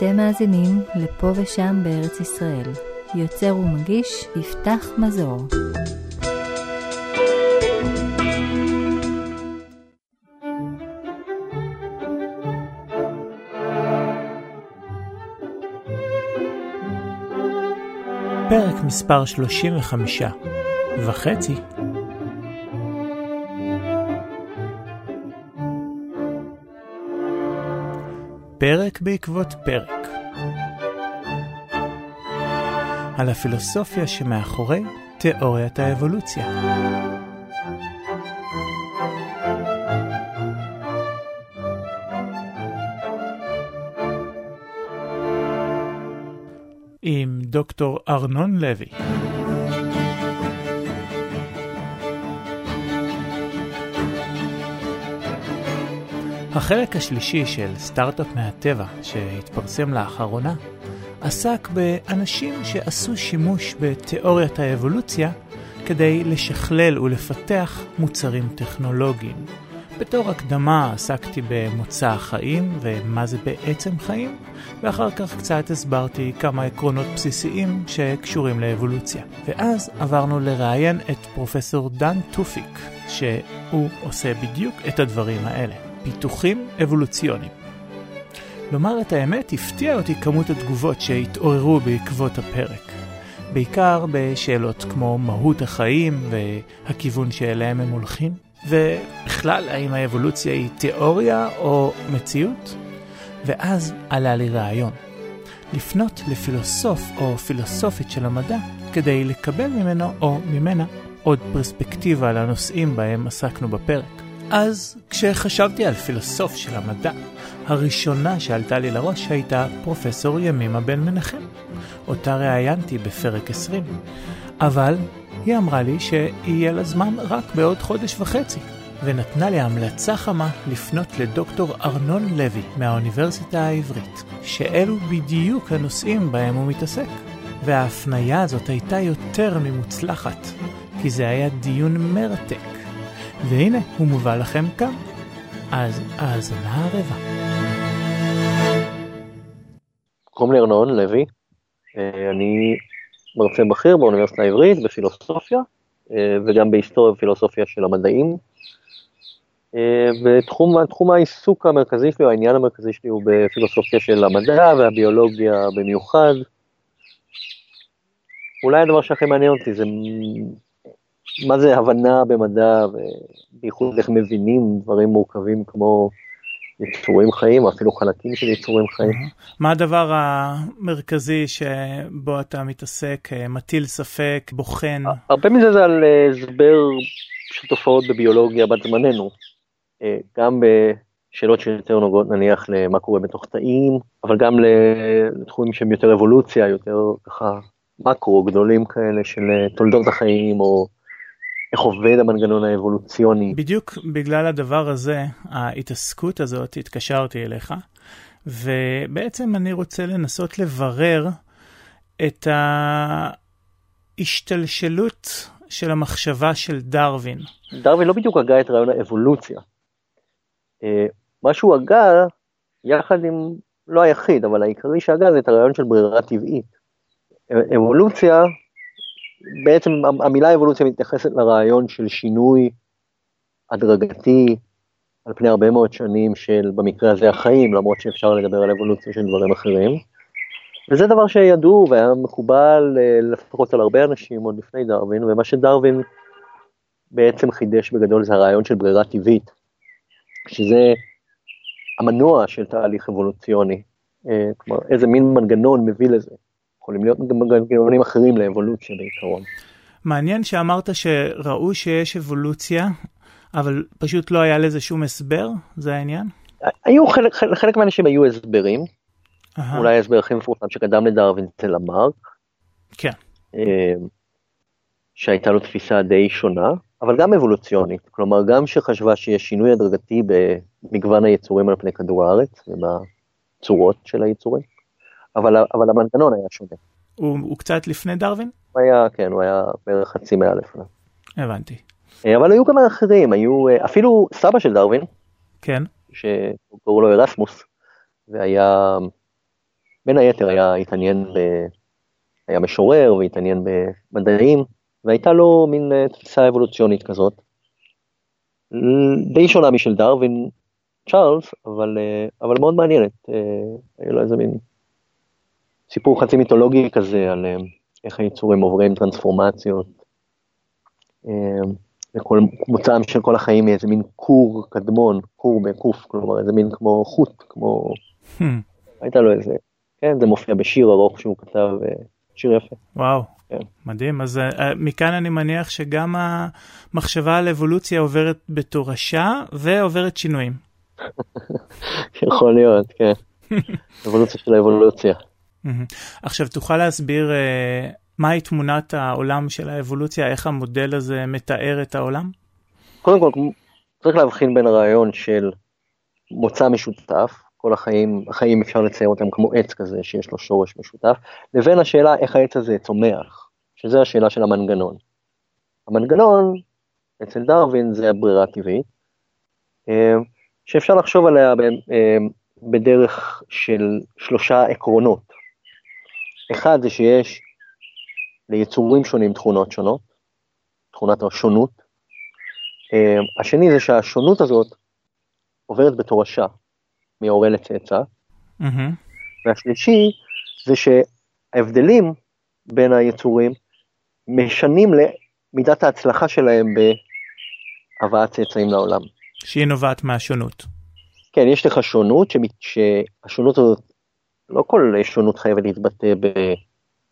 אתם מאזינים לפה ושם בארץ ישראל. יוצר ומגיש יפתח מזור. פרק מספר 35 וחצי פרק בעקבות פרק על הפילוסופיה שמאחורי תיאוריית האבולוציה. עם דוקטור ארנון לוי. החלק השלישי של סטארט-אפ מהטבע שהתפרסם לאחרונה עסק באנשים שעשו שימוש בתיאוריית האבולוציה כדי לשכלל ולפתח מוצרים טכנולוגיים. בתור הקדמה עסקתי במוצא החיים ומה זה בעצם חיים, ואחר כך קצת הסברתי כמה עקרונות בסיסיים שקשורים לאבולוציה. ואז עברנו לראיין את פרופסור דן טופיק, שהוא עושה בדיוק את הדברים האלה, פיתוחים אבולוציוניים. לומר את האמת, הפתיע אותי כמות התגובות שהתעוררו בעקבות הפרק. בעיקר בשאלות כמו מהות החיים והכיוון שאליהם הם הולכים. ובכלל, האם האבולוציה היא תיאוריה או מציאות? ואז עלה לי רעיון. לפנות לפילוסוף או פילוסופית של המדע כדי לקבל ממנו או ממנה עוד פרספקטיבה על הנושאים בהם עסקנו בפרק. אז כשחשבתי על פילוסוף של המדע, הראשונה שעלתה לי לראש הייתה פרופסור ימימה בן מנחם. אותה ראיינתי בפרק 20. אבל היא אמרה לי שיהיה לה זמן רק בעוד חודש וחצי, ונתנה לי המלצה חמה לפנות לדוקטור ארנון לוי מהאוניברסיטה העברית, שאלו בדיוק הנושאים בהם הוא מתעסק. וההפניה הזאת הייתה יותר ממוצלחת, כי זה היה דיון מרתק. והנה, הוא מובא לכם כאן. אז האזנה הרבה. קוראים לי ארנון לוי, אה, אני מרצה בכיר באוניברסיטה העברית בפילוסופיה, אה, וגם בהיסטוריה ופילוסופיה של המדעים. אה, ותחום העיסוק המרכזי שלי, או העניין המרכזי שלי הוא בפילוסופיה של המדע והביולוגיה במיוחד. אולי הדבר שהכי מעניין אותי זה מה זה הבנה במדע, ובייחוד איך מבינים דברים מורכבים כמו יצורים חיים, אפילו חלקים של יצורים חיים. מה הדבר המרכזי שבו אתה מתעסק, מטיל ספק, בוחן? הרבה מזה זה על הסבר של תופעות בביולוגיה בת זמננו. גם בשאלות שיותר נוגעות נניח למה קורה בתוך תאים, אבל גם לתחומים שהם יותר אבולוציה, יותר ככה מקרו גדולים כאלה של תולדות החיים, או איך עובד המנגנון האבולוציוני. בדיוק בגלל הדבר הזה, ההתעסקות הזאת, התקשרתי אליך, ובעצם אני רוצה לנסות לברר את ההשתלשלות של המחשבה של דרווין. דרווין לא בדיוק הגה את רעיון האבולוציה. אה, מה שהוא הגה, יחד עם, לא היחיד, אבל העיקרי שהגה זה את הרעיון של ברירה טבעית. אבולוציה בעצם המילה אבולוציה מתייחסת לרעיון של שינוי הדרגתי על פני הרבה מאוד שנים של במקרה הזה החיים, למרות שאפשר לדבר על אבולוציה של דברים אחרים. וזה דבר שידעו והיה מקובל אה, לפחות על הרבה אנשים עוד לפני דרווין, ומה שדרווין בעצם חידש בגדול זה הרעיון של ברירה טבעית, שזה המנוע של תהליך אבולוציוני, אה, כלומר איזה מין מנגנון מביא לזה. יכולים להיות גם מנגנונים אחרים לאבולוציה בעיקרון. מעניין שאמרת שראו שיש אבולוציה, אבל פשוט לא היה לזה שום הסבר, זה העניין? היו חלק, חלק, חלק מהאנשים היו הסברים, Aha. אולי ההסבר הכי מפורסם שקדם לדרווין זה למרק. כן. אה, שהייתה לו תפיסה די שונה, אבל גם אבולוציונית, כלומר גם שחשבה שיש שינוי הדרגתי במגוון היצורים על פני כדור הארץ ובצורות של היצורים. אבל, אבל המנגנון היה שונה. הוא, הוא קצת לפני דרווין? הוא היה, כן, הוא היה בערך חצי מאה לפני. הבנתי. אה, אבל היו גם אחרים, היו, אה, אפילו סבא של דרווין, כן, שקראו לו ארסמוס, והיה בין היתר היה התעניין, ב... היה משורר והתעניין במדעים, והייתה לו מין אה, תפיסה אבולוציונית כזאת, די שונה משל דרווין צ'ארלס, אבל, אבל מאוד מעניינת, היה לו איזה מין סיפור חצי מיתולוגי כזה על איך היצורים עוברים טרנספורמציות. וכל מוצאם של כל החיים מאיזה מין כור קדמון, כור בקוף, כלומר איזה מין כמו חוט, כמו... Hmm. הייתה לו איזה, כן, זה מופיע בשיר ארוך שהוא כתב, אה, שיר יפה. וואו, כן. מדהים. אז uh, מכאן אני מניח שגם המחשבה על אבולוציה עוברת בתורשה ועוברת שינויים. יכול להיות, כן. אבולוציה של האבולוציה. עכשיו, תוכל להסביר uh, מהי תמונת העולם של האבולוציה, איך המודל הזה מתאר את העולם? קודם כל, צריך להבחין בין הרעיון של מוצא משותף, כל החיים, החיים אפשר לצייר אותם כמו עץ כזה שיש לו שורש משותף, לבין השאלה איך העץ הזה צומח, שזה השאלה של המנגנון. המנגנון, אצל דרווין זה הברירה הטבעית, אה, שאפשר לחשוב עליה אה, בדרך של שלושה עקרונות. אחד זה שיש ליצורים שונים תכונות שונות, תכונת השונות. אה, השני זה שהשונות הזאת עוברת בתורשה מהורה לצאצא. Mm-hmm. והשלישי זה שההבדלים בין היצורים משנים למידת ההצלחה שלהם בהבאת צאצאים לעולם. שהיא נובעת מהשונות. כן, יש לך שונות, שהשונות הזאת, לא כל שונות חייבת להתבטא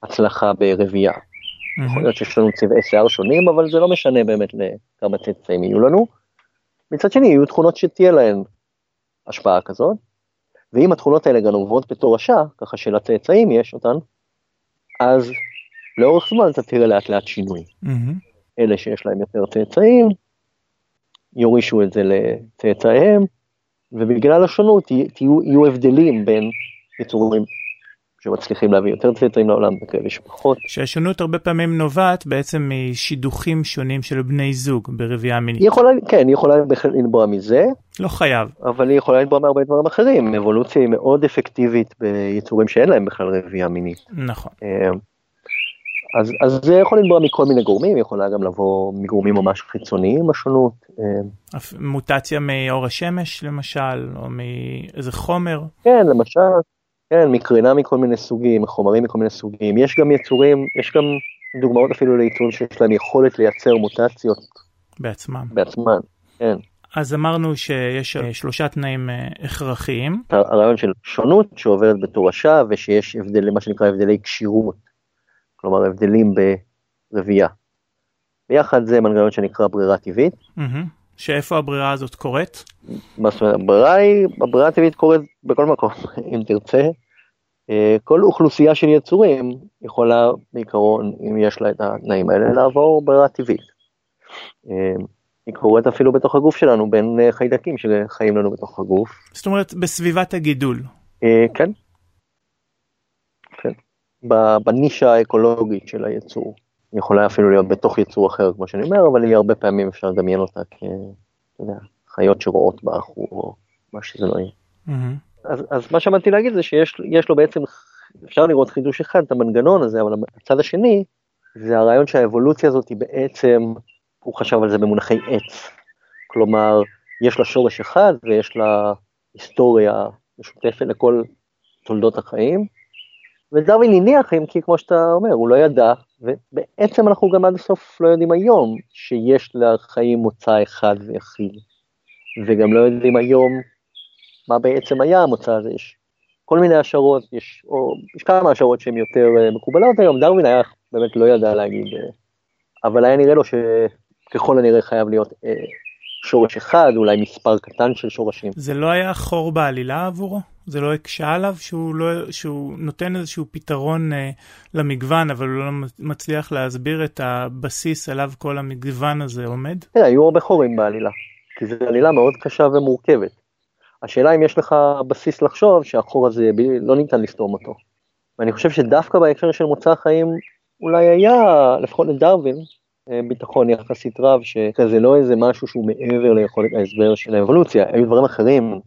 בהצלחה ברבייה. יכול להיות שיש לנו צבעי שיער שונים, אבל זה לא משנה באמת לכמה צאצאים יהיו לנו. מצד שני, יהיו תכונות שתהיה להן השפעה כזאת, ואם התכונות האלה גם עוברות בתורשה, ככה שלצאצאים יש אותן, אז לאורך זמן אתה תראה לאט לאט שינוי. אלה שיש להם יותר צאצאים, יורישו את זה לצאצאיהם, ובגלל השונות יהיו, יהיו הבדלים בין יצורים שמצליחים להביא יותר צאצאים לעולם וכאלה שפחות. שהשונות הרבה פעמים נובעת בעצם משידוכים שונים של בני זוג ברבייה מינית. היא יכולה, כן, היא יכולה בהחלט לנבוע מזה. לא חייב. אבל היא יכולה לנבוע מהרבה דברים אחרים. אבולוציה היא מאוד אפקטיבית ביצורים שאין להם בכלל רבייה מינית. נכון. אה, אז, אז זה יכול לנבוע מכל מיני גורמים, היא יכולה גם לבוא מגורמים ממש חיצוניים, השונות. אה. מוטציה מאור השמש למשל, או מאיזה חומר. כן, למשל. כן, מקרינה מכל מיני סוגים, חומרים מכל מיני סוגים. יש גם יצורים, יש גם דוגמאות אפילו ליצורים שיש להם יכולת לייצר מוטציות. בעצמם. בעצמם, כן. אז אמרנו שיש אה, שלושה תנאים אה, הכרחיים. הרעיון של שונות שעוברת בתורשה ושיש הבדל, מה שנקרא הבדלי קשירות. כלומר הבדלים ברבייה. ביחד זה מנגנון שנקרא ברירה טבעית. Mm-hmm. שאיפה הברירה הזאת קורית? מה זאת אומרת, הברירה היא, הברירה הטבעית קורית בכל מקום, אם תרצה. אה, כל אוכלוסייה של יצורים יכולה בעיקרון, אם יש לה את התנאים האלה, לעבור ברירה טבעית. אה, היא קורית אפילו בתוך הגוף שלנו, בין אה, חיידקים שחיים לנו בתוך הגוף. זאת אומרת, בסביבת הגידול. כן. כן. בנישה האקולוגית של היצור. היא יכולה אפילו להיות בתוך יצור אחר, כמו שאני אומר, אבל היא הרבה פעמים אפשר לדמיין אותה כ... אתה יודע, חיות שרואות באחור, או מה שזה לא יהיה. Mm-hmm. אז, אז מה שעמדתי להגיד זה שיש לו בעצם, אפשר לראות חידוש אחד, את המנגנון הזה, אבל הצד השני, זה הרעיון שהאבולוציה הזאת היא בעצם, הוא חשב על זה במונחי עץ. כלומר, יש לה שורש אחד ויש לה היסטוריה משותפת לכל תולדות החיים, ודרווין הניח אם כי כמו שאתה אומר, הוא לא ידע, ובעצם אנחנו גם עד הסוף לא יודעים היום שיש לחיים מוצא אחד ויחיד, וגם לא יודעים היום מה בעצם היה המוצא הזה, יש כל מיני השערות, יש, יש כמה השערות שהן יותר uh, מקובלות היום, דרווין היה באמת לא ידע להגיד, uh, אבל היה נראה לו שככל הנראה חייב להיות uh, שורש אחד, אולי מספר קטן של שורשים. זה לא היה חור בעלילה עבורו? זה לא הקשה עליו שהוא, לא, שהוא נותן איזשהו פתרון אה, למגוון, אבל הוא לא מצליח להסביר את הבסיס עליו כל המגוון הזה עומד? תראה, היו הרבה חורים בעלילה, כי זו עלילה מאוד קשה ומורכבת. השאלה אם יש לך בסיס לחשוב שהחור הזה לא ניתן לסתום אותו. ואני חושב שדווקא בהקשר של מוצא החיים, אולי היה, לפחות לדרווין, אה, ביטחון יחסית רב, שזה לא איזה משהו שהוא מעבר ליכולת ההסבר של האבולוציה, היו דברים אחרים,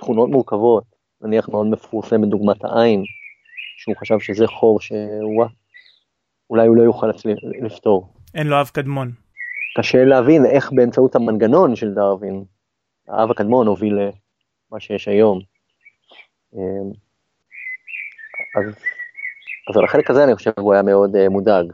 תכונות מורכבות, נניח מאוד מפורסם בדוגמת העין, שהוא חשב שזה חור שאולי הוא לא יוכל לפתור. אין לו אב קדמון. קשה להבין איך באמצעות המנגנון של דרווין, האב הקדמון הוביל למה שיש היום. אמ, אז, אז על החלק הזה אני חושב שהוא היה מאוד uh, מודאג.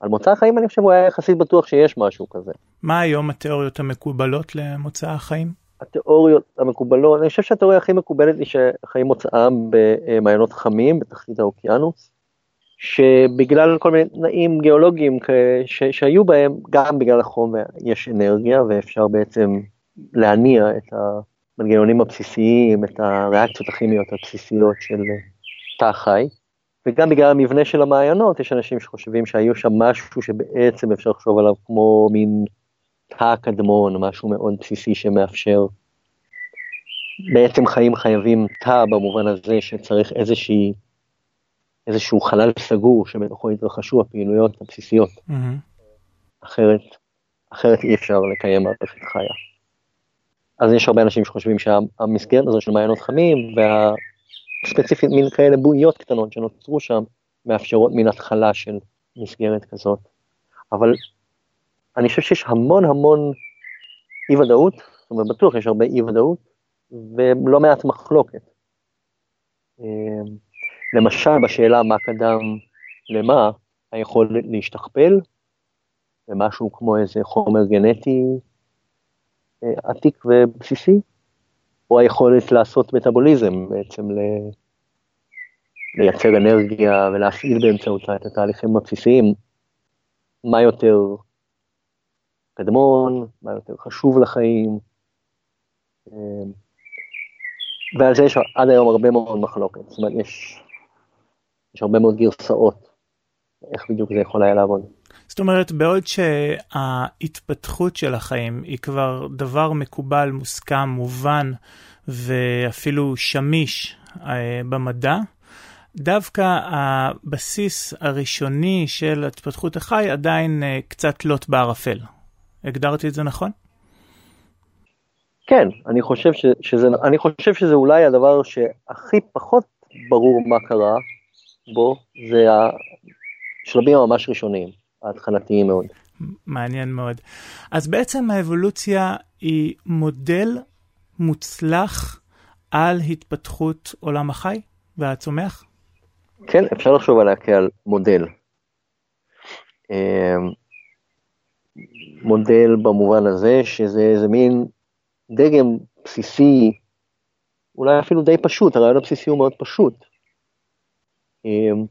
על מוצא החיים אני חושב הוא היה יחסית בטוח שיש משהו כזה. מה היום התיאוריות המקובלות למוצא החיים? התיאוריות המקובלות, אני חושב שהתיאוריה הכי מקובלת היא שחיים מוצאם במעיינות חמים בתחתית האוקיינוס, שבגלל כל מיני תנאים גיאולוגיים ש, שהיו בהם, גם בגלל החום יש אנרגיה ואפשר בעצם להניע את המנגנונים הבסיסיים, את הריאקציות הכימיות הבסיסיות של תא החי. וגם בגלל המבנה של המעיינות, יש אנשים שחושבים שהיו שם משהו שבעצם אפשר לחשוב עליו כמו מין תא קדמון, משהו מאוד בסיסי שמאפשר. בעצם חיים חייבים תא במובן הזה שצריך איזושהי, איזשהו חלל סגור שבתוכו יתרחשו הפעילויות הבסיסיות. Mm-hmm. אחרת, אחרת אי אפשר לקיים מערכת חיה. אז יש הרבה אנשים שחושבים שהמסגרת הזו של מעיינות חמים וה... ספציפית מין כאלה בועיות קטנות שנוצרו שם, מאפשרות מין התחלה של מסגרת כזאת. אבל אני חושב שיש המון המון אי ודאות, זאת אומרת בטוח יש הרבה אי ודאות, ולא מעט מחלוקת. אמ, למשל בשאלה מה קדם למה, היכולת להשתכפל, ומשהו כמו איזה חומר גנטי אה, עתיק ובסיסי, או היכולת לעשות מטאבוליזם, בעצם ל... לייצר אנרגיה ולהפעיל באמצעותה את התהליכים הבסיסיים, מה יותר קדמון, מה יותר חשוב לחיים, אמ, ועל זה יש עד היום הרבה מאוד מחלוקת, זאת אומרת יש, יש הרבה מאוד גרסאות, איך בדיוק זה יכול היה לעבוד. זאת אומרת, בעוד שההתפתחות של החיים היא כבר דבר מקובל, מוסכם, מובן ואפילו שמיש אה, במדע, דווקא הבסיס הראשוני של התפתחות החי עדיין אה, קצת לוט בערפל. הגדרתי את זה נכון? כן, אני חושב, ש, שזה, אני חושב שזה אולי הדבר שהכי פחות ברור מה קרה בו, זה השלבים הממש ראשוניים. ההתחלתיים מאוד. מעניין מאוד. אז בעצם האבולוציה היא מודל מוצלח על התפתחות עולם החי והצומח? כן, אפשר לחשוב עליה כעל מודל. מודל במובן הזה שזה איזה מין דגם בסיסי, אולי אפילו די פשוט, הרעיון הבסיסי הוא מאוד פשוט. אמ,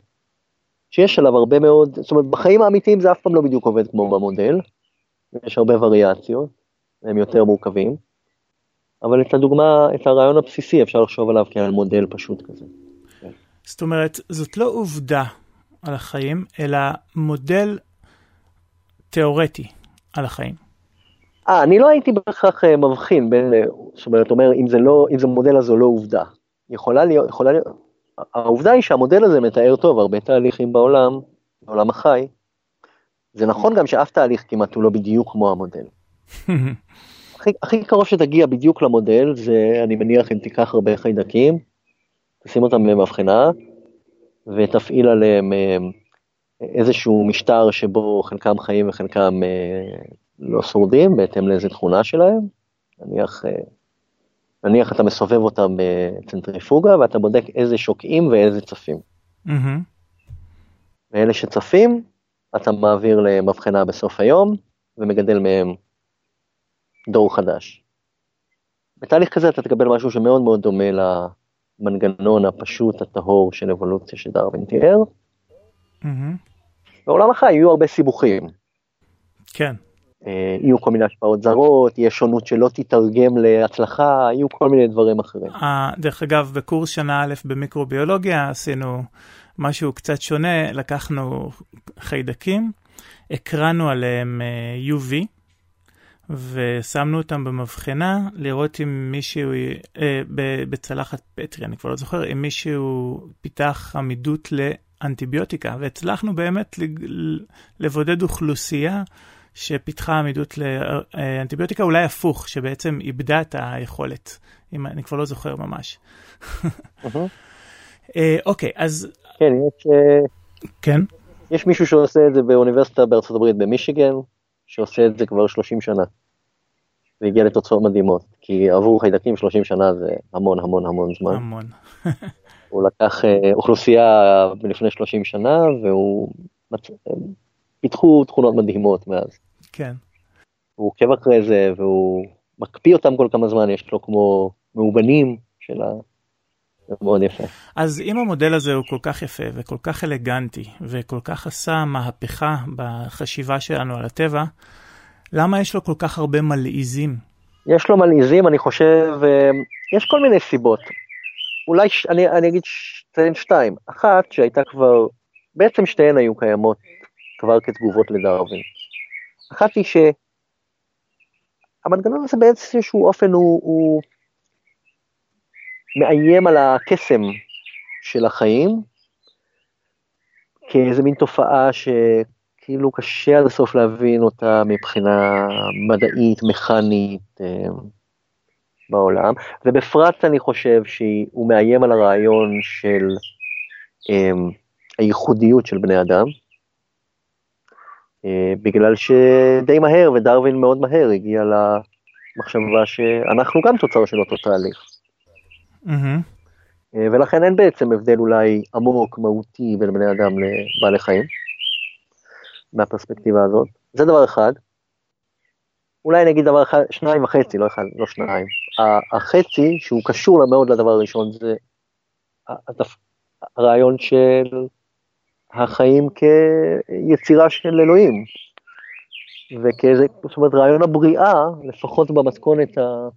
שיש עליו הרבה מאוד, זאת אומרת בחיים האמיתיים זה אף פעם לא בדיוק עובד כמו במודל, יש הרבה וריאציות, הם יותר מורכבים, אבל את הדוגמה, את הרעיון הבסיסי אפשר לחשוב עליו כעל מודל פשוט כזה. זאת אומרת, זאת לא עובדה על החיים, אלא מודל תיאורטי על החיים. אה, אני לא הייתי בהכרח אה, מבחין בין, אה, זאת אומרת, אומר, אם זה לא, אם זה מודל אז זו לא עובדה. יכולה להיות, יכולה להיות, העובדה היא שהמודל הזה מתאר טוב הרבה תהליכים בעולם, בעולם החי. זה נכון גם שאף תהליך כמעט הוא לא בדיוק כמו המודל. הכי, הכי קרוב שתגיע בדיוק למודל זה, אני מניח, אם תיקח הרבה חיידקים, תשים אותם במבחנה, ותפעיל עליהם אה, איזשהו משטר שבו חלקם חיים וחלקם אה, לא שורדים, בהתאם לאיזה תכונה שלהם. נניח אה, נניח אתה מסובב אותם בצנטריפוגה ואתה בודק איזה שוקעים ואיזה צפים. Mm-hmm. ואלה שצפים, אתה מעביר למבחנה בסוף היום ומגדל מהם דור חדש. בתהליך כזה אתה תקבל משהו שמאוד מאוד דומה למנגנון הפשוט, הטהור של אבולוציה שדרווין תיאר. Mm-hmm. בעולם החי יהיו הרבה סיבוכים. כן. אה, יהיו כל מיני השפעות זרות, יהיה שונות שלא תתרגם להצלחה, יהיו כל מיני דברים אחרים. 아, דרך אגב, בקורס שנה א' במיקרוביולוגיה עשינו משהו קצת שונה, לקחנו חיידקים, הקרנו עליהם אה, UV, ושמנו אותם במבחנה לראות אם מישהו, אה, בצלחת פטרי, אני כבר לא זוכר, אם מישהו פיתח עמידות לאנטיביוטיקה, והצלחנו באמת לבודד אוכלוסייה שפיתחה עמידות לאנטיביוטיקה, אולי הפוך, שבעצם איבדה את היכולת, אם אני כבר לא זוכר ממש. אה, אוקיי, אז... כן, יש... אה, כן? יש מישהו שעושה את זה באוניברסיטה בארצות הברית במישיגן, שעושה את זה כבר 30 שנה. והגיע לתוצאות מדהימות, כי עבור חיידקים 30 שנה זה המון המון המון זמן. המון. הוא לקח אה, אוכלוסייה מלפני 30 שנה, והוא... מצ... פיתחו תכונות מדהימות מאז. כן. הוא עוקב אחרי זה, והוא מקפיא אותם כל כמה זמן, יש לו כמו מאובנים של ה... מאוד יפה. אז אם המודל הזה הוא כל כך יפה וכל כך אלגנטי וכל כך עשה מהפכה בחשיבה שלנו על הטבע, למה יש לו כל כך הרבה מלעיזים? יש לו מלעיזים, אני חושב, אה, יש כל מיני סיבות. אולי ש... אני, אני אגיד שתיהן שתיים. אחת שהייתה כבר, בעצם שתיהן היו קיימות כבר כתגובות לדרווין. אחת היא שהמנגנון הזה באיזשהו אופן הוא, הוא מאיים על הקסם של החיים, כאיזה מין תופעה שכאילו קשה עד הסוף להבין אותה מבחינה מדעית, מכנית אה, בעולם, ובפרט אני חושב שהוא מאיים על הרעיון של אה, הייחודיות של בני אדם, אה, בגלל שדי מהר, ודרווין מאוד מהר הגיע למחשבה שאנחנו גם תוצר של אותו תהליך. Mm-hmm. ולכן אין בעצם הבדל אולי עמוק, מהותי בין בני אדם לבעלי חיים, מהפרספקטיבה הזאת. זה דבר אחד. אולי אני אגיד דבר אחד, שניים וחצי, לא אחד, לא שניים. החצי, שהוא קשור מאוד לדבר הראשון, זה הרעיון של החיים כיצירה של אלוהים. וכאיזה, זאת אומרת, רעיון הבריאה, לפחות במתכונת ה...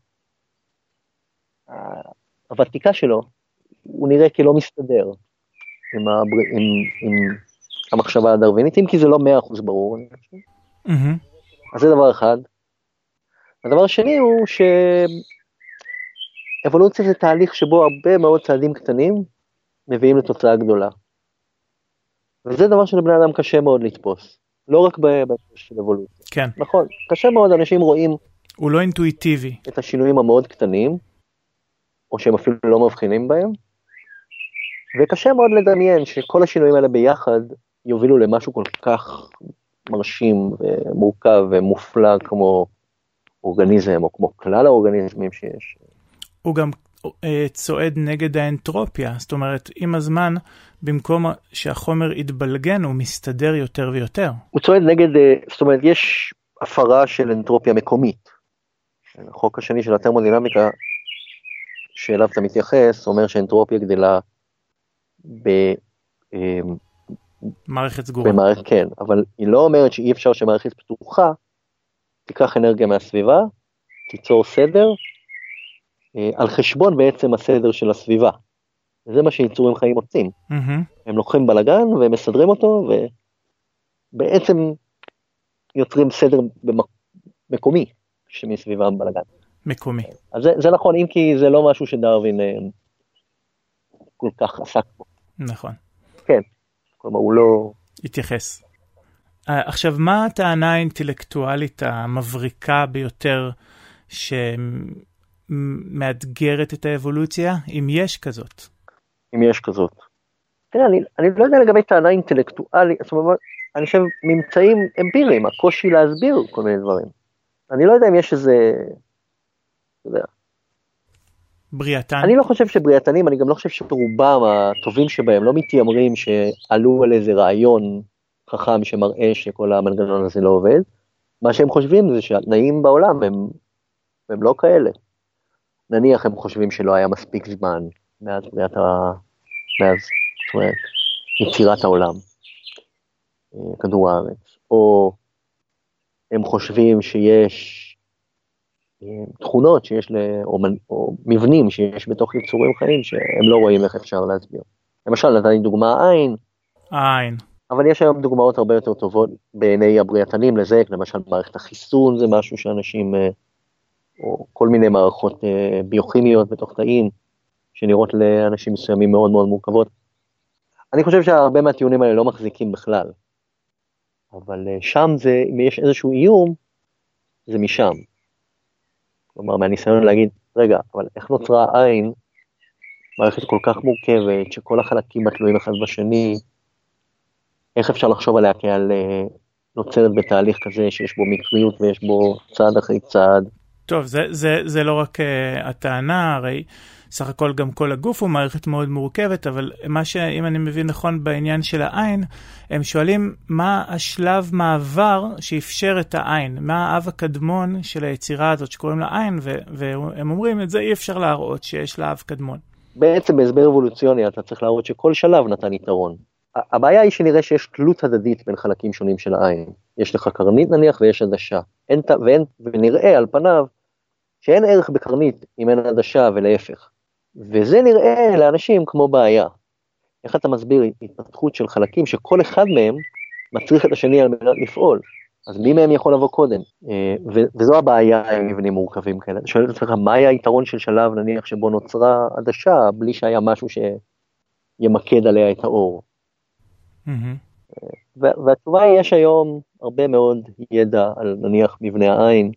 הוותיקה שלו, הוא נראה כלא מסתדר עם, הבר... עם, עם המחשבה הדרווינית, אם כי זה לא מאה אחוז ברור. Mm-hmm. אז זה דבר אחד. הדבר השני הוא שאבולוציה זה תהליך שבו הרבה מאוד צעדים קטנים מביאים לתוצאה גדולה. וזה דבר שלבני אדם קשה מאוד לתפוס, לא רק בהקשר של אבולוציה. כן. נכון, קשה מאוד, אנשים רואים... הוא לא אינטואיטיבי. את השינויים המאוד קטנים, או שהם אפילו לא מבחינים בהם, וקשה מאוד לדמיין שכל השינויים האלה ביחד יובילו למשהו כל כך מרשים ומורכב ומופלא כמו אורגניזם, או כמו כלל האורגניזמים שיש. הוא גם אה, צועד נגד האנטרופיה, זאת אומרת, עם הזמן, במקום שהחומר יתבלגן, הוא מסתדר יותר ויותר. הוא צועד נגד, אה, זאת אומרת, יש הפרה של אנטרופיה מקומית. החוק השני של התרמודינמיקה שאליו אתה מתייחס, אומר שאנטרופיה גדלה ב... אמ, מערכת סגורה. במערכת, כן, אבל היא לא אומרת שאי אפשר שמערכת פתוחה תיקח אנרגיה מהסביבה, תיצור סדר, אה, על חשבון בעצם הסדר של הסביבה. זה מה שיצורים חיים עושים. Mm-hmm. הם לוקחים בלאגן והם מסדרים אותו, ובעצם יוצרים סדר מקומי שמסביבם בלאגן. מקומי. אז זה, זה נכון, אם כי זה לא משהו שדרווין אה, כל כך עסק בו. נכון. כן, כלומר הוא לא... התייחס. אה, עכשיו, מה הטענה האינטלקטואלית המבריקה ביותר שמאתגרת את האבולוציה, אם יש כזאת? אם יש כזאת. תראה, אני, אני לא יודע לגבי טענה אינטלקטואלית, זאת אומרת, אני חושב ממצאים אמפיריים, הקושי להסביר כל מיני דברים. אני לא יודע אם יש איזה יודע. בריאתן? אני לא חושב שבריאתנים, אני גם לא חושב שרובם הטובים שבהם לא מתיימרים שעלו על איזה רעיון חכם שמראה שכל המנגנון הזה לא עובד. מה שהם חושבים זה שהתנאים בעולם הם, הם לא כאלה. נניח הם חושבים שלא היה מספיק זמן מאז ה... מאז, זאת אומרת, יצירת העולם, אה, כדור הארץ, או הם חושבים שיש תכונות שיש, לאומן, או מבנים שיש בתוך יצורים חיים שהם לא רואים איך אפשר להסביר. למשל, נתתי דוגמה עין. עין. אבל יש היום דוגמאות הרבה יותר טובות בעיני הבריאתנים לזה, למשל מערכת החיסון זה משהו שאנשים, אה, או כל מיני מערכות אה, ביוכימיות בתוך תאים, שנראות לאנשים מסוימים מאוד מאוד מורכבות. אני חושב שהרבה מהטיעונים האלה לא מחזיקים בכלל. אבל אה, שם זה, אם יש איזשהו איום, זה משם. כלומר, מהניסיון להגיד, רגע, אבל איך נוצרה העין, מערכת כל כך מורכבת, שכל החלקים התלויים אחד בשני, איך אפשר לחשוב עליה כעל אה, נוצרת בתהליך כזה שיש בו מקריות ויש בו צעד אחרי צעד. טוב, זה, זה, זה לא רק uh, הטענה, הרי סך הכל גם כל הגוף הוא מערכת מאוד מורכבת, אבל מה שאם אני מבין נכון בעניין של העין, הם שואלים מה השלב מעבר שאפשר את העין, מה האב הקדמון של היצירה הזאת שקוראים לה עין, והם אומרים את זה אי אפשר להראות שיש לה אב קדמון. בעצם בהסבר אבולוציוני אתה צריך להראות שכל שלב נתן יתרון. הבעיה היא שנראה שיש תלות הדדית בין חלקים שונים של העין. יש לך קרנית נניח ויש עדשה. אין, ואין, ונראה על פניו שאין ערך בקרנית אם אין עדשה ולהפך. וזה נראה לאנשים כמו בעיה. איך אתה מסביר התפתחות של חלקים שכל אחד מהם מצריך את השני על מנת לפעול? אז מי מהם יכול לבוא קודם? אה, וזו הבעיה עם מבנים מורכבים כאלה. אתה שואל את עצמך, מה היה היתרון של שלב נניח שבו נוצרה עדשה בלי שהיה משהו שימקד עליה את האור? Mm-hmm. והתשובה היא, יש היום הרבה מאוד ידע על נניח מבנה העין,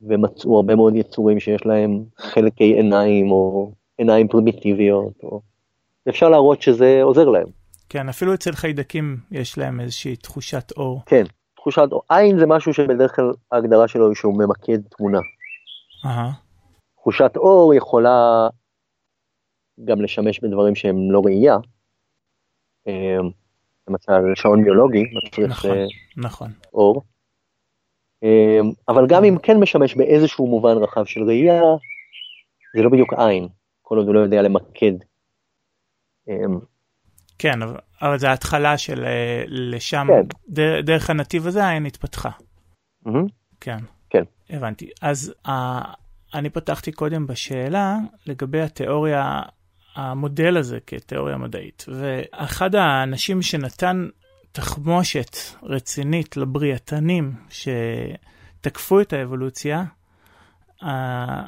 ומצאו הרבה מאוד יצורים שיש להם חלקי עיניים או עיניים פרימיטיביות, או... אפשר להראות שזה עוזר להם. כן, אפילו אצל חיידקים יש להם איזושהי תחושת אור. כן, תחושת אור. עין זה משהו שבדרך כלל ההגדרה שלו היא שהוא ממקד תמונה. Uh-huh. תחושת אור יכולה גם לשמש בדברים שהם לא ראייה. אה, למשל שעון ביולוגי מצריך נכון, אה, נכון. אור. אה, אבל גם אם כן משמש באיזשהו מובן רחב של ראייה, זה לא בדיוק עין, כל עוד הוא לא יודע למקד. כן, אבל זה ההתחלה של לשם, כן. דרך הנתיב הזה העין התפתחה. Mm-hmm. כן. כן. הבנתי. אז uh, אני פתחתי קודם בשאלה לגבי התיאוריה המודל הזה כתיאוריה מדעית. ואחד האנשים שנתן תחמושת רצינית לבריאתנים שתקפו את האבולוציה,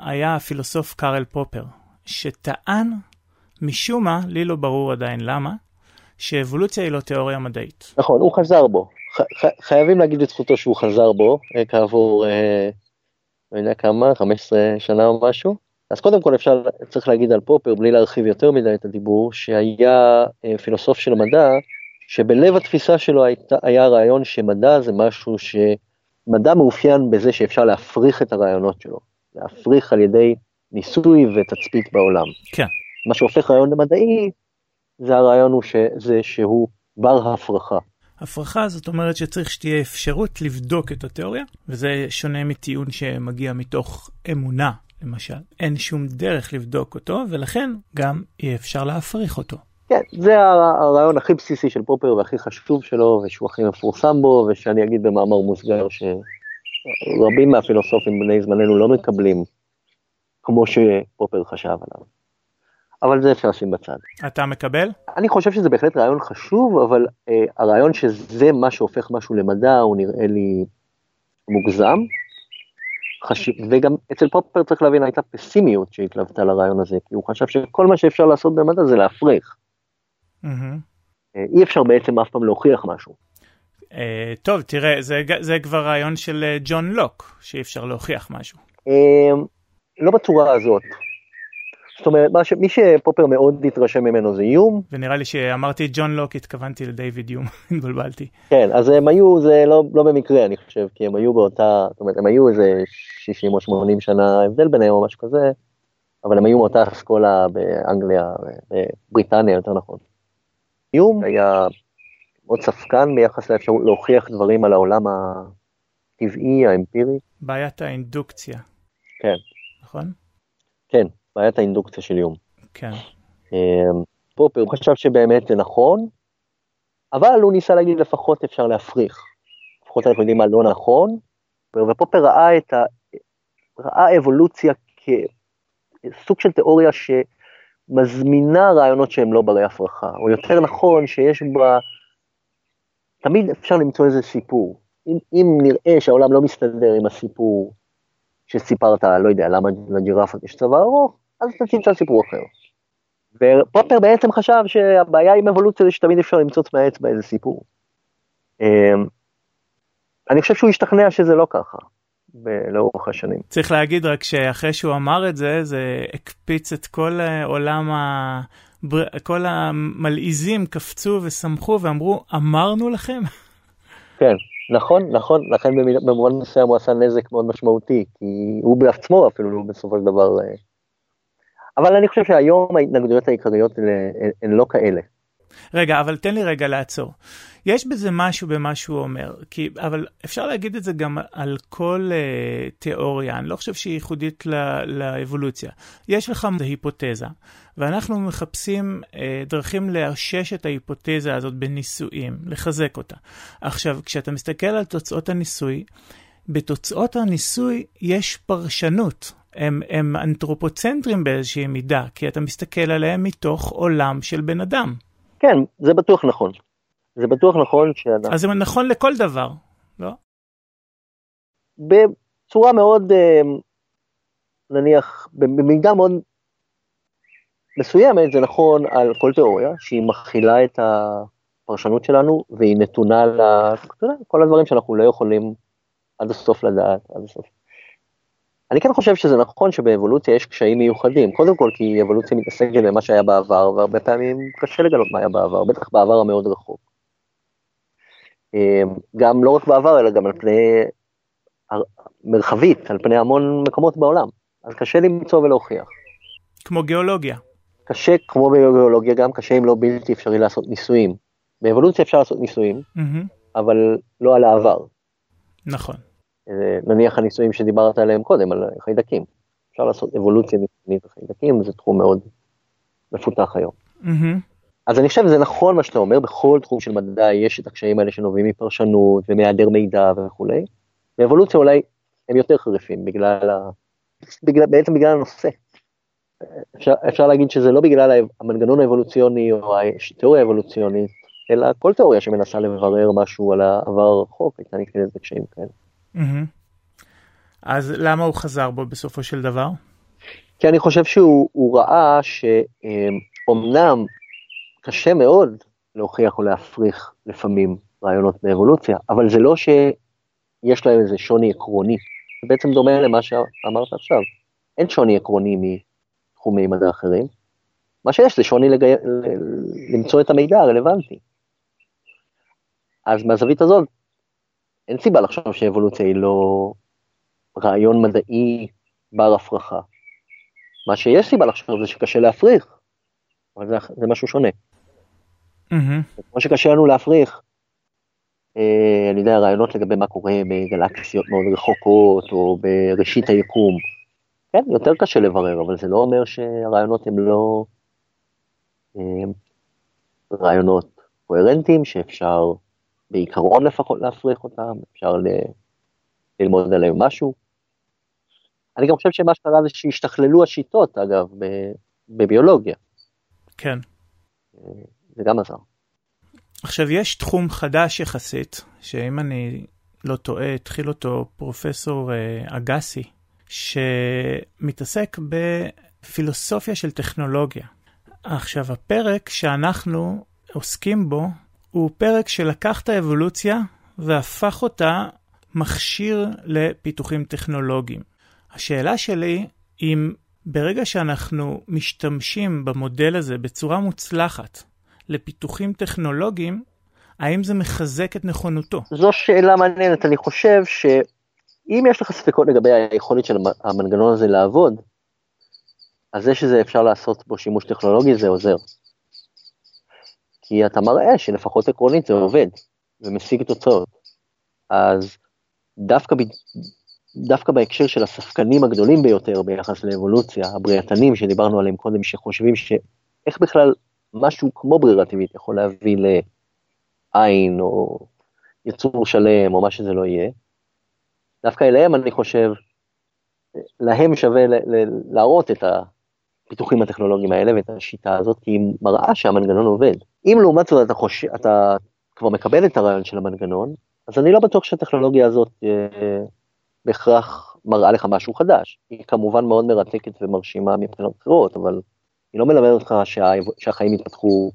היה הפילוסוף קארל פופר, שטען, משום מה, לי לא ברור עדיין למה, שאבולוציה היא לא תיאוריה מדעית. נכון, הוא חזר בו. ח- ח- חייבים להגיד לזכותו שהוא חזר בו אה, כעבור, אה, לא יודע כמה, 15 שנה או משהו. אז קודם כל אפשר, צריך להגיד על פופר, בלי להרחיב יותר מדי את הדיבור, שהיה אה, פילוסוף של מדע, שבלב התפיסה שלו היית, היה הרעיון שמדע זה משהו שמדע מאופיין בזה שאפשר להפריך את הרעיונות שלו, להפריך על ידי ניסוי ותצפית בעולם. כן. מה שהופך רעיון למדעי, זה הרעיון הוא שזה שהוא בר הפרחה. הפרחה זאת אומרת שצריך שתהיה אפשרות לבדוק את התיאוריה, וזה שונה מטיעון שמגיע מתוך אמונה למשל. אין שום דרך לבדוק אותו, ולכן גם אי אפשר להפריך אותו. כן, זה הרעיון הכי בסיסי של פופר והכי חשוב שלו, ושהוא הכי מפורסם בו, ושאני אגיד במאמר מוסגר שרבים מהפילוסופים בני זמננו לא מקבלים כמו שפופר חשב עליו. אבל זה אפשר לשים בצד. אתה מקבל? אני חושב שזה בהחלט רעיון חשוב, אבל אה, הרעיון שזה מה שהופך משהו למדע הוא נראה לי מוגזם. חשיב, וגם אצל פופר צריך להבין הייתה פסימיות שהתלוותה לרעיון הזה, כי הוא חשב שכל מה שאפשר לעשות במדע זה להפריך. Mm-hmm. אי אפשר בעצם אף פעם להוכיח משהו. Uh, טוב, תראה, זה, זה כבר רעיון של אה, ג'ון לוק, שאי אפשר להוכיח משהו. לא בצורה הזאת. זאת אומרת, ש... מי שפופר מאוד התרשם ממנו זה יום. ונראה לי שאמרתי ג'ון לוק, התכוונתי לדיוויד יום, התבלבלתי. כן, אז הם היו, זה לא, לא במקרה, אני חושב, כי הם היו באותה, זאת אומרת, הם היו איזה 60 או 80 שנה הבדל ביניהם או משהו כזה, אבל הם היו מאותה אסכולה באנגליה, בבריטניה יותר נכון. יום היה מאוד ספקן ביחס לאפשרות להוכיח דברים על העולם הטבעי, האמפירי. בעיית האינדוקציה. כן. נכון? כן. בעיית האינדוקציה של איום. כן. אמ, פופר הוא חשב שבאמת זה נכון, אבל הוא ניסה להגיד לפחות אפשר להפריך. לפחות אנחנו יודעים מה לא נכון, ופופר ראה את ה... ראה אבולוציה כסוג של תיאוריה שמזמינה רעיונות שהם לא ברי הפרחה, או יותר נכון שיש בה, תמיד אפשר למצוא איזה סיפור. אם, אם נראה שהעולם לא מסתדר עם הסיפור שסיפרת, לא יודע, למה לג'ירפות יש צבא ארוך, אז אתה תמצא סיפור אחר. ופופר בעצם חשב שהבעיה עם אבולוציה זה שתמיד אפשר למצוץ מהאצבע איזה סיפור. אמ, אני חושב שהוא השתכנע שזה לא ככה. לאורך השנים. צריך להגיד רק שאחרי שהוא אמר את זה, זה הקפיץ את כל עולם ה... כל המלעיזים קפצו ושמחו ואמרו, אמרנו לכם? כן, נכון, נכון, לכן במובן מסוים הוא עשה נזק מאוד משמעותי, כי הוא בעצמו אפילו בסופו של דבר... אה, אבל אני חושב שהיום ההתנגדויות העיקריות הן לא כאלה. רגע, אבל תן לי רגע לעצור. יש בזה משהו במה שהוא אומר, כי, אבל אפשר להגיד את זה גם על כל uh, תיאוריה, אני לא חושב שהיא ייחודית לא, לאבולוציה. יש לך היפותזה, ואנחנו מחפשים uh, דרכים לאשש את ההיפותזה הזאת בניסויים, לחזק אותה. עכשיו, כשאתה מסתכל על תוצאות הניסוי, בתוצאות הניסוי יש פרשנות. הם, הם אנתרופוצנטרים באיזושהי מידה, כי אתה מסתכל עליהם מתוך עולם של בן אדם. כן, זה בטוח נכון. זה בטוח נכון שאנחנו... אז זה נכון לכל דבר, לא? בצורה מאוד, אה, נניח, במידה מאוד מסוימת, זה נכון על כל תיאוריה, שהיא מכילה את הפרשנות שלנו, והיא נתונה לכל הדברים שאנחנו לא יכולים עד הסוף לדעת, עד הסוף. אני כן חושב שזה נכון שבאבולוציה יש קשיים מיוחדים, קודם כל כי אבולוציה מתעסקת במה שהיה בעבר, והרבה פעמים קשה לגלות מה היה בעבר, בטח בעבר המאוד רחוק. אמ, גם לא רק בעבר, אלא גם על פני, מרחבית, על פני המון מקומות בעולם. אז קשה למצוא ולהוכיח. כמו גיאולוגיה. קשה, כמו בגיאולוגיה גם, קשה אם לא בלתי אפשרי לעשות ניסויים. באבולוציה אפשר לעשות ניסויים, mm-hmm. אבל לא על העבר. נכון. אה, נניח הניסויים שדיברת עליהם קודם, על חיידקים. אפשר לעשות אבולוציה ניסויית בחיידקים, זה תחום מאוד מפותח היום. Mm-hmm. אז אני חושב שזה נכון מה שאתה אומר, בכל תחום של מדע יש את הקשיים האלה שנובעים מפרשנות ומהיעדר מידע וכולי. באבולוציה אולי הם יותר חריפים בגלל, ה... בגלל בעצם בגלל הנושא. אפשר, אפשר להגיד שזה לא בגלל המנגנון האבולוציוני או התיאוריה האבולוציונית, אלא כל תיאוריה שמנסה לברר משהו על העבר הרחוק הייתה נתקלת בקשיים כאלה. Mm-hmm. אז למה הוא חזר בו בסופו של דבר? כי אני חושב שהוא ראה שאומנם קשה מאוד להוכיח או להפריך לפעמים רעיונות באבולוציה, אבל זה לא שיש להם איזה שוני עקרוני, זה בעצם דומה למה שאמרת עכשיו. אין שוני עקרוני מתחומי מדע אחרים, מה שיש זה שוני לגי... למצוא את המידע הרלוונטי. אז מהזווית הזאת, אין סיבה לחשוב שאבולוציה היא לא רעיון מדעי בר הפרחה. מה שיש סיבה לחשוב זה שקשה להפריך, אבל זה, זה משהו שונה. Mm-hmm. כמו שקשה לנו להפריך, אה, אני יודע, רעיונות לגבי מה קורה בגלקסיות מאוד רחוקות, או בראשית היקום. כן, יותר קשה לברר, אבל זה לא אומר שהרעיונות הם לא אה, רעיונות קוהרנטיים, שאפשר בעיקרון לפחות להפריך אותם, אפשר ל... ללמוד עליהם משהו. אני גם חושב שמה שקרה זה שהשתכללו השיטות, אגב, בביולוגיה. כן. אה, זה גם עזר. עכשיו, יש תחום חדש יחסית, שאם אני לא טועה, התחיל אותו פרופסור uh, אגסי, שמתעסק בפילוסופיה של טכנולוגיה. עכשיו, הפרק שאנחנו עוסקים בו הוא פרק שלקח את האבולוציה והפך אותה מכשיר לפיתוחים טכנולוגיים. השאלה שלי, אם ברגע שאנחנו משתמשים במודל הזה בצורה מוצלחת, לפיתוחים טכנולוגיים, האם זה מחזק את נכונותו? זו שאלה מעניינת, אני חושב שאם יש לך ספקות לגבי היכולת של המנגנון הזה לעבוד, אז זה שזה אפשר לעשות בו שימוש טכנולוגי זה עוזר. כי אתה מראה שלפחות עקרונית זה עובד ומשיג תוצאות. אז דווקא, ב... דווקא בהקשר של הספקנים הגדולים ביותר ביחס לאבולוציה, הבריאתנים שדיברנו עליהם קודם, שחושבים שאיך בכלל משהו כמו ברירה טבעית יכול להביא לעין או יצור שלם או מה שזה לא יהיה. דווקא אליהם אני חושב, להם שווה להראות את הפיתוחים הטכנולוגיים האלה ואת השיטה הזאת, כי היא מראה שהמנגנון עובד. אם לעומת זאת אתה, חושב, אתה כבר מקבל את הרעיון של המנגנון, אז אני לא בטוח שהטכנולוגיה הזאת אה, בהכרח מראה לך משהו חדש. היא כמובן מאוד מרתקת ומרשימה מבחינות אחרות, אבל היא לא מלמדת אותך שה... שהחיים יתפתחו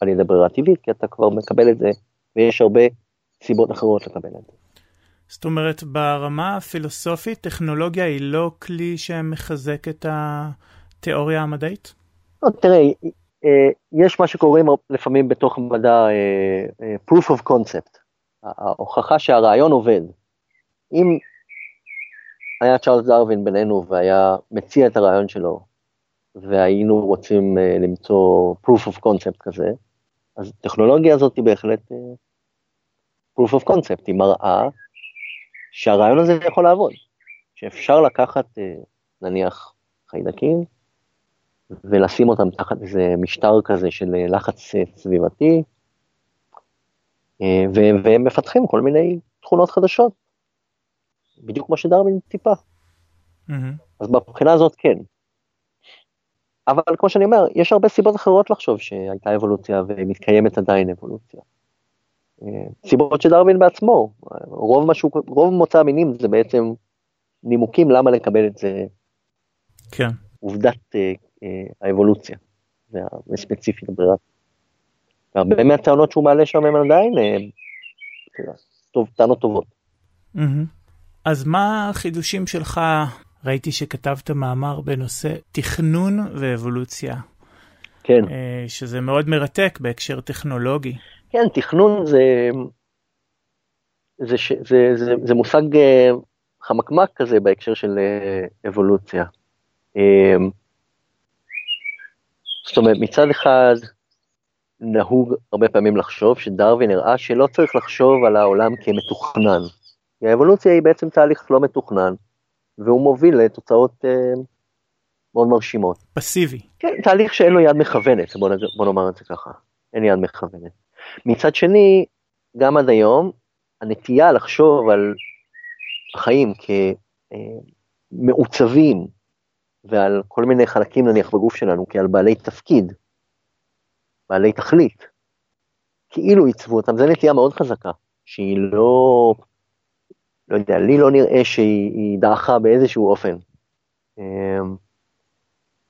על ידי ברירה טבעית, כי אתה כבר מקבל את זה, ויש הרבה סיבות אחרות לקבל את זה. זאת אומרת, ברמה הפילוסופית, טכנולוגיה היא לא כלי שמחזק את התיאוריה המדעית? לא, תראה, אה, יש מה שקוראים לפעמים בתוך המדע אה, אה, proof of concept, ההוכחה שהרעיון עובד. אם היה צ'ארלס דרווין בינינו והיה מציע את הרעיון שלו, והיינו רוצים למצוא proof of concept כזה, אז הטכנולוגיה הזאת היא בהחלט proof of concept, היא מראה שהרעיון הזה יכול לעבוד, שאפשר לקחת נניח חיידקים, ולשים אותם תחת איזה משטר כזה של לחץ סביבתי, והם מפתחים כל מיני תכונות חדשות, בדיוק כמו שדרווין טיפה. Mm-hmm. אז מבחינה הזאת כן. אבל כמו שאני אומר, יש הרבה סיבות אחרות לחשוב שהייתה אבולוציה ומתקיימת עדיין אבולוציה. סיבות שדרווין בעצמו, רוב, משהו, רוב מוצא המינים זה בעצם נימוקים למה לקבל את זה. כן. עובדת אה, האבולוציה, וספציפית הברירה. הרבה מהטענות שהוא מעלה שם הם עדיין אה, טוב, טענות טובות. אז מה החידושים שלך? ראיתי שכתבת מאמר בנושא תכנון ואבולוציה. כן. אה, שזה מאוד מרתק בהקשר טכנולוגי. כן, תכנון זה, זה, זה, זה, זה, זה מושג חמקמק כזה בהקשר של אבולוציה. זאת אומרת, מצד אחד נהוג הרבה פעמים לחשוב שדרווין הראה שלא צריך לחשוב על העולם כמתוכנן. כי האבולוציה היא בעצם תהליך לא מתוכנן, והוא מוביל לתוצאות אה, מאוד מרשימות. פסיבי. כן, תהליך שאין לו יד מכוונת, בוא. בוא נאמר את זה ככה, אין יד מכוונת. מצד שני, גם עד היום, הנטייה לחשוב על החיים כמעוצבים, אה, ועל כל מיני חלקים נניח בגוף שלנו כעל בעלי תפקיד, בעלי תכלית, כאילו עיצבו אותם, זו נטייה מאוד חזקה, שהיא לא, לא יודע, לי לא נראה שהיא דעכה באיזשהו אופן.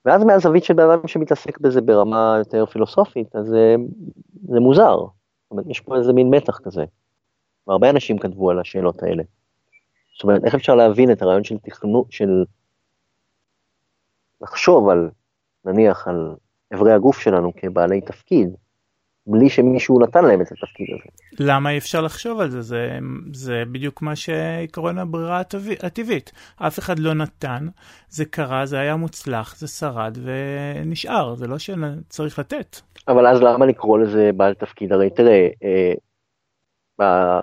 ואז מהזווית של בן אדם שמתעסק בזה ברמה יותר פילוסופית, אז זה, זה מוזר. זאת אומרת, יש פה איזה מין מתח כזה. והרבה אנשים כתבו על השאלות האלה. זאת אומרת, איך אפשר להבין את הרעיון של תכנון, של לחשוב על, נניח, על אברי הגוף שלנו כבעלי תפקיד, בלי שמישהו נתן להם את התפקיד הזה. למה אי אפשר לחשוב על זה? זה, זה בדיוק מה שעקרון הברירה הטבעית. אף אחד לא נתן, זה קרה, זה היה מוצלח, זה שרד ונשאר, זה לא שצריך לתת. אבל אז למה לקרוא לזה בעל תפקיד? הרי תראה, אה,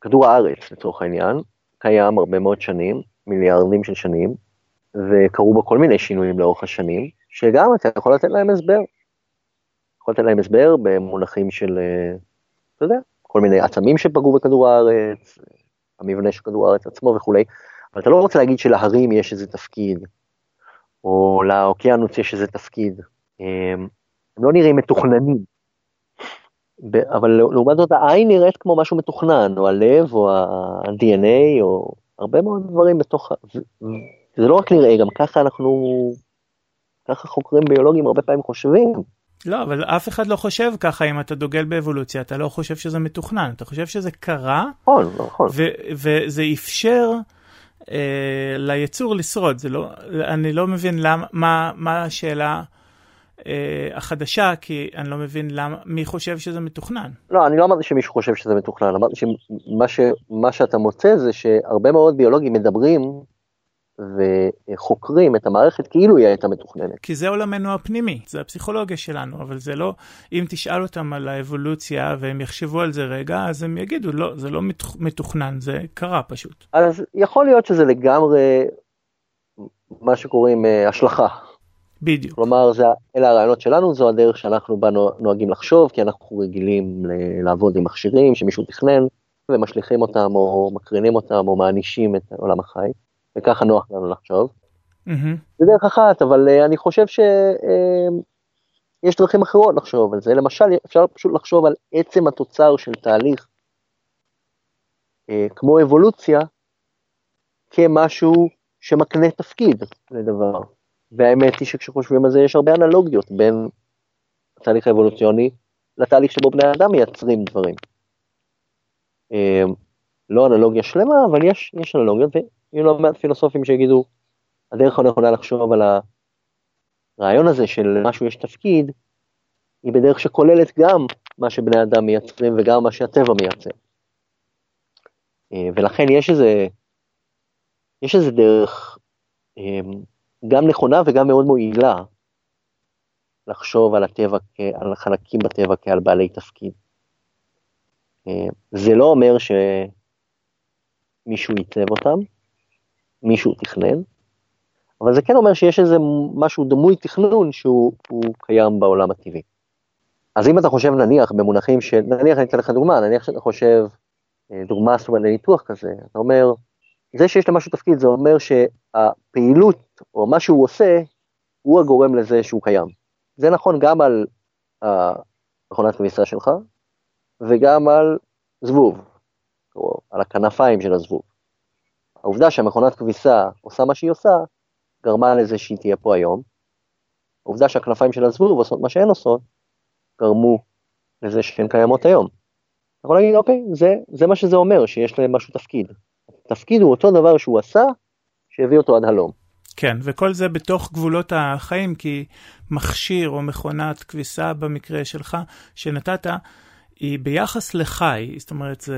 כדור הארץ לצורך העניין, קיים הרבה מאוד שנים, מיליארדים של שנים, וקרו בו כל מיני שינויים לאורך השנים, שגם אתה יכול לתת להם הסבר. יכול לתת להם הסבר במונחים של, אה, אתה יודע, כל מיני עצמים שפגעו בכדור הארץ, המבנה של כדור הארץ עצמו וכולי, אבל אתה לא רוצה להגיד שלהרים יש איזה תפקיד, או לאוקיינוס יש איזה תפקיד. הם לא נראים מתוכננים. אבל לעומת זאת העין נראית כמו משהו מתוכנן, או הלב, או ה-DNA, או הרבה מאוד דברים בתוך, זה לא רק נראה, גם ככה אנחנו, ככה חוקרים ביולוגים הרבה פעמים חושבים. לא, אבל אף אחד לא חושב ככה אם אתה דוגל באבולוציה, אתה לא חושב שזה מתוכנן, אתה חושב שזה קרה, נכון, נכון. וזה אפשר אה, ליצור לשרוד, זה לא, אני לא מבין למה, מה, מה השאלה אה, החדשה, כי אני לא מבין למה, מי חושב שזה מתוכנן. לא, אני לא אמרתי שמישהו חושב שזה מתוכנן, אמרתי שמה ש, שאתה מוצא זה שהרבה מאוד ביולוגים מדברים וחוקרים את המערכת כאילו היא הייתה מתוכננת. כי זה עולמנו הפנימי, זה הפסיכולוגיה שלנו, אבל זה לא, אם תשאל אותם על האבולוציה והם יחשבו על זה רגע, אז הם יגידו, לא, זה לא מתוכנן, זה קרה פשוט. אז יכול להיות שזה לגמרי מה שקוראים uh, השלכה. בדיוק. כלומר, זה, אלה הרעיונות שלנו, זו הדרך שאנחנו בה נוהגים לחשוב, כי אנחנו רגילים לעבוד עם מכשירים שמישהו תכנן, ומשליכים אותם או מקרינים אותם או מענישים את עולם החי. וככה נוח לנו לחשוב. Mm-hmm. זה דרך אחת, אבל uh, אני חושב שיש uh, דרכים אחרות לחשוב על זה. למשל, אפשר פשוט לחשוב על עצם התוצר של תהליך uh, כמו אבולוציה, כמשהו שמקנה תפקיד לדבר. והאמת היא שכשחושבים על זה יש הרבה אנלוגיות בין התהליך האבולוציוני לתהליך שבו בני אדם מייצרים דברים. לא אנלוגיה שלמה, אבל יש, יש אנלוגיות, ויהיו לא מעט פילוסופים שיגידו, הדרך הנכונה לחשוב על הרעיון הזה של משהו יש תפקיד, היא בדרך שכוללת גם מה שבני אדם מייצרים וגם מה שהטבע מייצר. אה, ולכן יש איזה, יש איזה דרך אה, גם נכונה וגם מאוד מועילה לחשוב על הטבע, על חלקים בטבע כעל בעלי תפקיד. אה, זה לא אומר שמישהו ייצב אותם, מישהו תכנן, אבל זה כן אומר שיש איזה משהו דמוי תכנון שהוא קיים בעולם הטבעי. אז אם אתה חושב נניח במונחים של, נניח אני אתן לך דוגמה, נניח שאתה חושב, אה, דוגמה זאת אומרת לניתוח כזה, אתה אומר, זה שיש למשהו תפקיד זה אומר שהפעילות או מה שהוא עושה הוא הגורם לזה שהוא קיים. זה נכון גם על מכונת כביסה שלך וגם על זבוב, או על הכנפיים של הזבוב. העובדה שהמכונת כביסה עושה מה שהיא עושה, גרמה לזה שהיא תהיה פה היום. העובדה שהכנפיים של הזבוב עושות מה שהן עושות, גרמו לזה שהן קיימות היום. אתה יכול להגיד, אוקיי, זה, זה מה שזה אומר, שיש להם משהו תפקיד. התפקיד הוא אותו דבר שהוא עשה, שהביא אותו עד הלום. כן, וכל זה בתוך גבולות החיים, כי מכשיר או מכונת כביסה במקרה שלך, שנתת, היא ביחס לחי, זאת אומרת, זה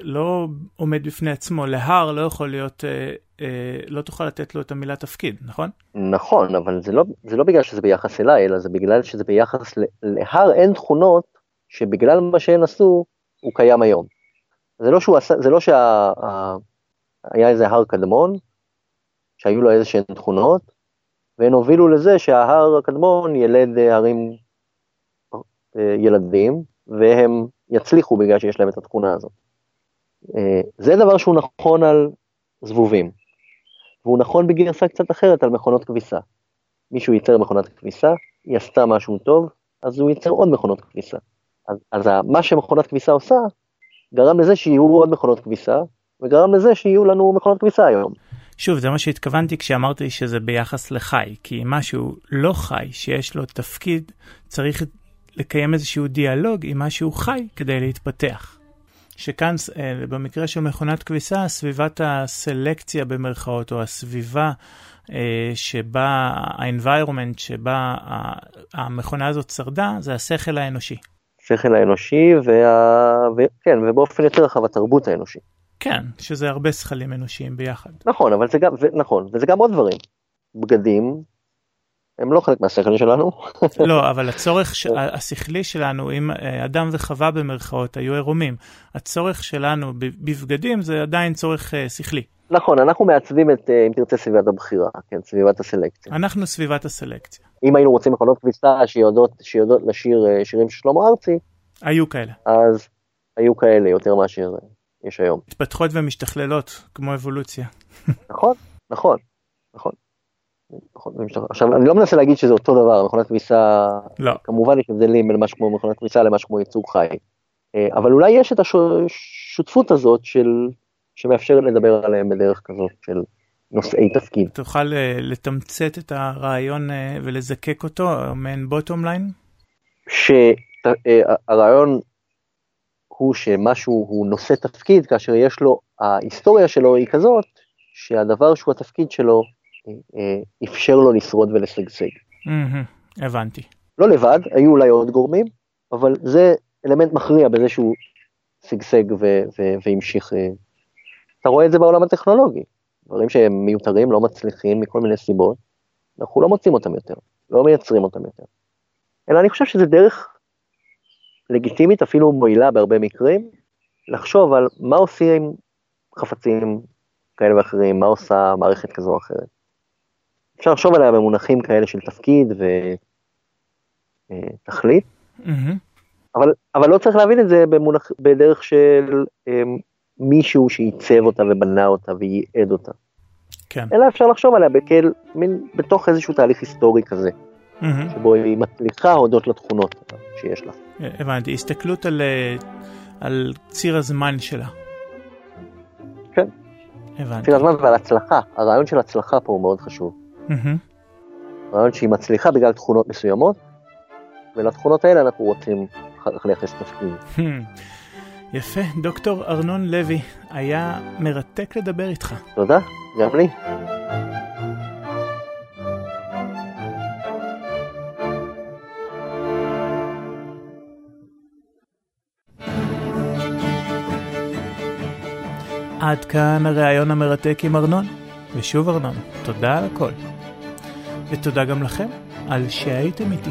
לא עומד בפני עצמו, להר לא יכול להיות, אה, אה, לא תוכל לתת לו את המילה תפקיד, נכון? נכון, אבל זה לא, זה לא בגלל שזה ביחס אליי, אלא זה בגלל שזה ביחס, להר אין תכונות שבגלל מה שהם עשו, הוא קיים היום. זה לא שהוא עשה, זה לא שהיה שה, איזה הר קדמון, שהיו לו איזה שהן תכונות, והן הובילו לזה שההר הקדמון ילד הרים אה, ילדים, והם יצליחו בגלל שיש להם את התכונה הזאת. אה, זה דבר שהוא נכון על זבובים, והוא נכון בגרסה קצת אחרת על מכונות כביסה. מישהו ייצר מכונת כביסה, היא עשתה משהו טוב, אז הוא ייצר עוד מכונות כביסה. אז, אז מה שמכונת כביסה עושה, גרם לזה שיהיו עוד מכונות כביסה, וגרם לזה שיהיו לנו מכונות כביסה היום. שוב, זה מה שהתכוונתי כשאמרתי שזה ביחס לחי, כי משהו לא חי, שיש לו תפקיד, צריך לקיים איזשהו דיאלוג עם משהו חי כדי להתפתח. שכאן, אה, במקרה של מכונת כביסה, סביבת הסלקציה במרכאות, או הסביבה אה, שבה, ה-environment שבה המכונה הזאת שרדה, זה השכל האנושי. השכל האנושי, וה... ו... כן, ובאופן יותר רחב התרבות האנושית. כן, שזה הרבה שכלים אנושיים ביחד. נכון, אבל זה גם, ו... נכון, וזה גם עוד דברים. בגדים, הם לא חלק מהשכל שלנו. לא, אבל הצורך ש... השכלי שלנו, אם אה, אדם וחווה במרכאות היו עירומים, הצורך שלנו בבגדים זה עדיין צורך uh, שכלי. נכון, אנחנו מעצבים את, אה, אם תרצה, סביבת הבחירה, כן, סביבת הסלקציה. אנחנו סביבת הסלקציה. אם היינו רוצים מכונות כביסה שיודעות, שיודעות לשיר שירים של שלמה ארצי, היו כאלה. אז היו כאלה יותר מאשר יש היום. מתפתחות ומשתכללות, כמו אבולוציה. נכון, נכון, נכון. עכשיו אני לא מנסה להגיד שזה אותו דבר מכונת כביסה לא כמובן יש הבדלים בין משהו כמו מכונת כביסה למשהו כמו ייצוג חי אה, אבל אולי יש את השותפות הזאת של שמאפשרת לדבר עליהם בדרך כזאת של נושאי תפקיד. תוכל אה, לתמצת את הרעיון אה, ולזקק אותו מעין בוטום ליין? שהרעיון הוא שמשהו הוא נושא תפקיד כאשר יש לו ההיסטוריה שלו היא כזאת שהדבר שהוא התפקיד שלו אפשר לו לשרוד ולשגשג. הבנתי. לא לבד, היו אולי עוד גורמים, אבל זה אלמנט מכריע בזה שהוא שגשג והמשיך. אה, אתה רואה את זה בעולם הטכנולוגי, דברים שהם מיותרים, לא מצליחים מכל מיני סיבות, אנחנו לא מוצאים אותם יותר, לא מייצרים אותם יותר. אלא אני חושב שזה דרך לגיטימית, אפילו מועילה בהרבה מקרים, לחשוב על מה עושים חפצים כאלה ואחרים, מה עושה מערכת כזו או אחרת. אפשר לחשוב עליה במונחים כאלה של תפקיד ותכלית, אה, mm-hmm. אבל, אבל לא צריך להבין את זה במונח, בדרך של um, מישהו שעיצב אותה ובנה אותה וייעד אותה. כן. אלא אפשר לחשוב עליה בכל, מין, בתוך איזשהו תהליך היסטורי כזה, mm-hmm. שבו היא מצליחה הודות לתכונות שיש לה. הבנתי, הסתכלות על, אה, על ציר הזמן שלה. כן. הבנתי. ציר הזמן ועל הצלחה, הרעיון של הצלחה פה הוא מאוד חשוב. רעיון שהיא מצליחה בגלל תכונות מסוימות, ולתכונות האלה אנחנו רוצים אחר כך לייחס תפקיד. יפה, דוקטור ארנון לוי, היה מרתק לדבר איתך. תודה, גם לי. עד כאן הריאיון המרתק עם ארנון. ושוב ארנון, תודה על הכל. ותודה גם לכם על שהייתם איתי.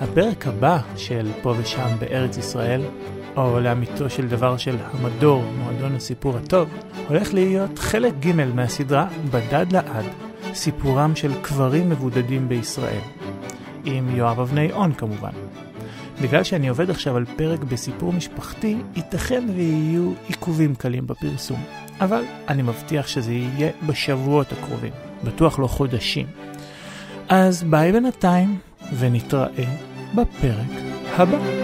הפרק הבא של פה ושם בארץ ישראל, או לאמיתו של דבר של המדור, מועדון הסיפור הטוב, הולך להיות חלק ג' מהסדרה בדד לעד, סיפורם של קברים מבודדים בישראל. עם יואב אבני און כמובן. בגלל שאני עובד עכשיו על פרק בסיפור משפחתי, ייתכן ויהיו עיכובים קלים בפרסום. אבל אני מבטיח שזה יהיה בשבועות הקרובים, בטוח לא חודשים. אז ביי בינתיים, ונתראה בפרק הבא.